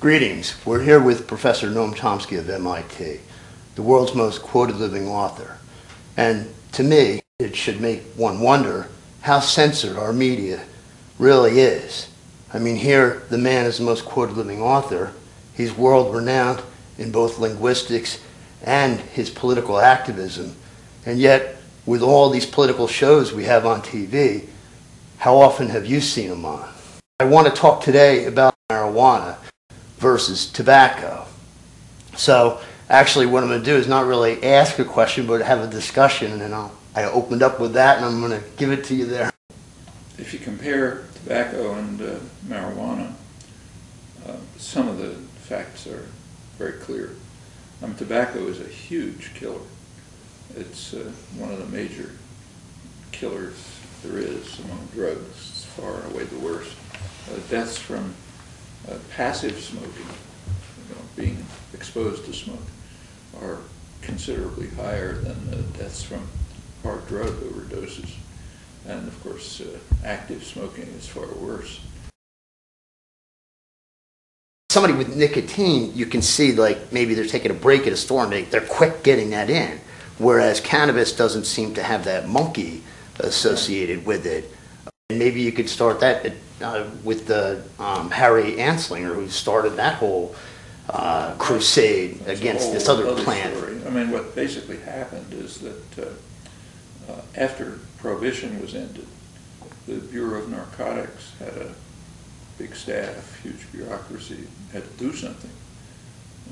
Greetings. We're here with Professor Noam Chomsky of MIT, the world's most quoted living author. And to me, it should make one wonder how censored our media really is. I mean, here, the man is the most quoted living author. He's world renowned in both linguistics and his political activism. And yet, with all these political shows we have on TV, how often have you seen him on? I want to talk today about marijuana versus tobacco. So actually what I'm going to do is not really ask a question, but have a discussion, and I'll, I opened up with that, and I'm going to give it to you there. If you compare tobacco and uh, marijuana, uh, some of the facts are very clear. Um, tobacco is a huge killer. It's uh, one of the major killers there is among drugs. It's far and away the worst. Uh, deaths from uh, passive smoking, you know, being exposed to smoke, are considerably higher than the deaths from hard drug overdoses. And of course, uh, active smoking is far worse. Somebody with nicotine, you can see like maybe they're taking a break at a store and they, they're quick getting that in. Whereas cannabis doesn't seem to have that monkey associated with it. And maybe you could start that uh, with the um, Harry Anslinger, who started that whole uh, crusade That's against this other other plant. story. I mean, what basically happened is that uh, uh, after prohibition was ended, the Bureau of Narcotics had a big staff, huge bureaucracy, had to do something.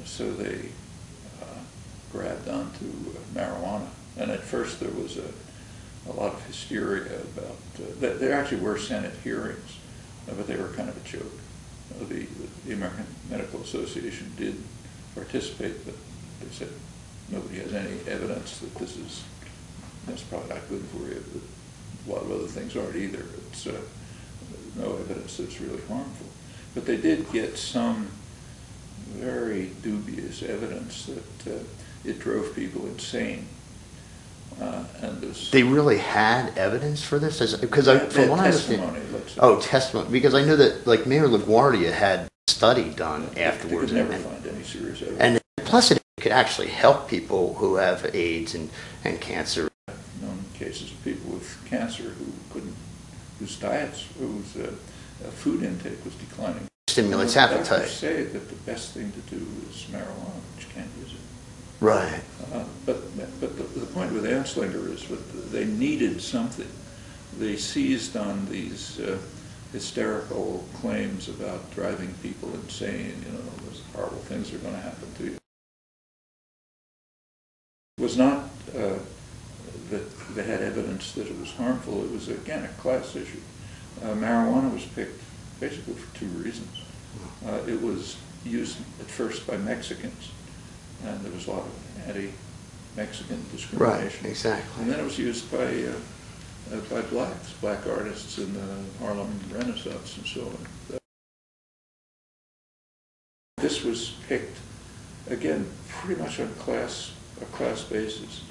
So they uh, grabbed onto uh, marijuana. And at first there was a, a lot of hysteria about, uh, th- there actually were Senate hearings, but they were kind of a joke. Uh, The, the American Medical Association did participate, but they said nobody has any evidence that this is, that's probably not good for you, but a lot of other things aren't either. It's, uh, no evidence that it's really harmful. But they did get some very dubious evidence that uh, it drove people insane. Uh, and. They really had evidence for this, because I, from what I understand. testimony. Oh, testimony. Because I know that like Mayor LaGuardia had a study done afterwards, They could never and, find any serious evidence. and plus it could actually help people who have AIDS and, and cancer. known cases of people with cancer who couldn't, whose diets, whose uh, uh, food intake was declining. Stimulates doctors appetite. say that the best thing to do is marijuana, but you can't use it. Right. Uh, But, but the, the point with Anslinger is that they needed something. They seized on these uh, hysterical claims about driving people insane, you know, those horrible things are going to happen to you. It was not uh, that they had evidence that it was harmful, it was again a class issue. Uh, Marijuana was picked basically for two reasons. Uh, It was used at first by Mexicans, and there was a lot of anti-Mexican discrimination. Right. discrimination. Exactly. And then it was used by, uh, uh, by blacks, black artists in the Harlem Renaissance and so on. This was picked, again, pretty much on class, a class basis.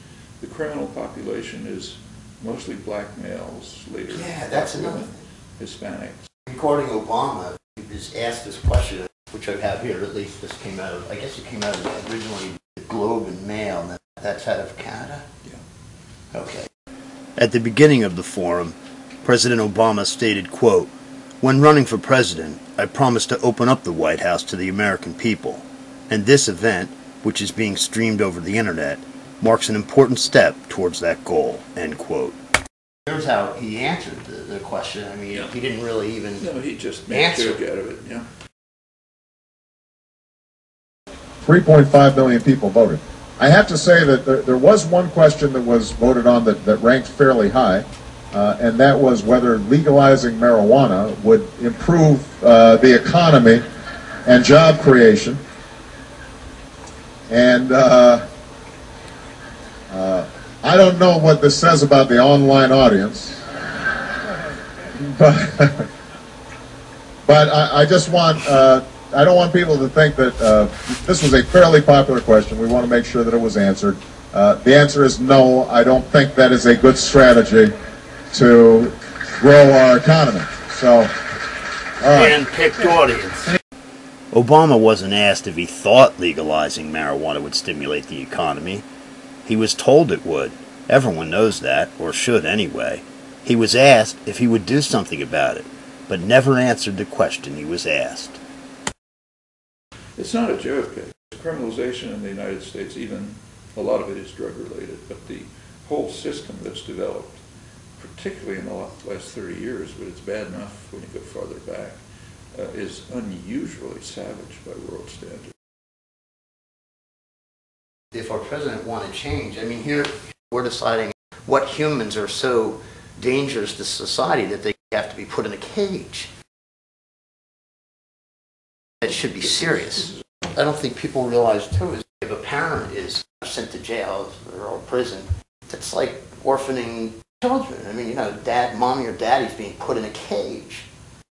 The criminal population is mostly black males, later Yeah, that's black another women, Hispanics. Regarding Obama, he was asked this question, which I have here, at least this came out of, I guess it came out of originally the Globe and Mail, and that's out of Canada? Yeah. Okay. At the beginning of the forum, President Obama stated, quote, When running for president, I promised to open up the White House to the American people, and this event, which is being streamed over the internet, marks an important step towards that goal, end quote. Here's how he answered the, the question. I mean, Yeah. he didn't really even... No, he just made a Answer. joke out of it, yeah. 3.5 million people voted. I have to say that there, there was one question that was voted on that, that ranked fairly high, uh, and that was whether legalizing marijuana would improve uh, the economy and job creation. And uh, uh, I don't know what this says about the online audience, but, but I, I just want, uh, I don't want people to think that uh, this was a fairly popular question. We want to make sure that it was answered. Uh, the answer is no. I don't think that is a good strategy to grow our economy. So, all right. Hand-picked audience. Obama wasn't asked if he thought legalizing marijuana would stimulate the economy. He was told it would. Everyone knows that, or should anyway. He was asked if he would do something about it, but never answered the question he was asked. It's not a joke. Criminalization in the United States, even a lot of it is drug related, but the whole system that's developed, particularly in the last 30 years, but it's bad enough when you go farther back, uh, is unusually savage by world standards. if our president wanted change, I mean, here, we're deciding what humans are so dangerous to society that they have to be put in a cage. It should be serious. I don't think people realize too, is if a parent is sent to jail or prison, that's like orphaning children. I mean, you know, dad, mommy or daddy's being put in a cage.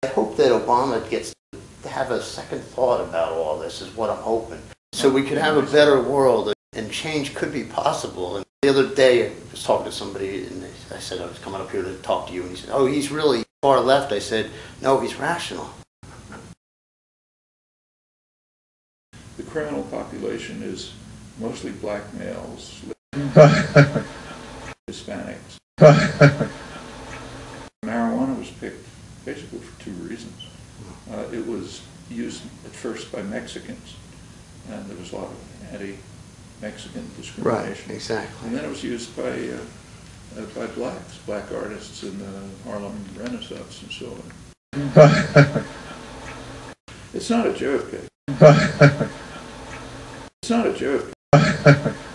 I hope that Obama gets to have a second thought about all this is what I'm hoping. So we could have a better world and change could be possible. And the other day, I was talking to somebody, and I said I was coming up here to talk to you, and he said, "Oh, he's really far left." I said, "No, he's rational." The criminal population is mostly black males, Hispanics. Marijuana was picked basically for two reasons. Uh, it was used at first by Mexicans, and there was a lot of anti-Mexican discrimination. Right, exactly. And then it was used by, uh, uh, by blacks, black artists in the Harlem Renaissance and so on. It's not a joke. It's not a joke.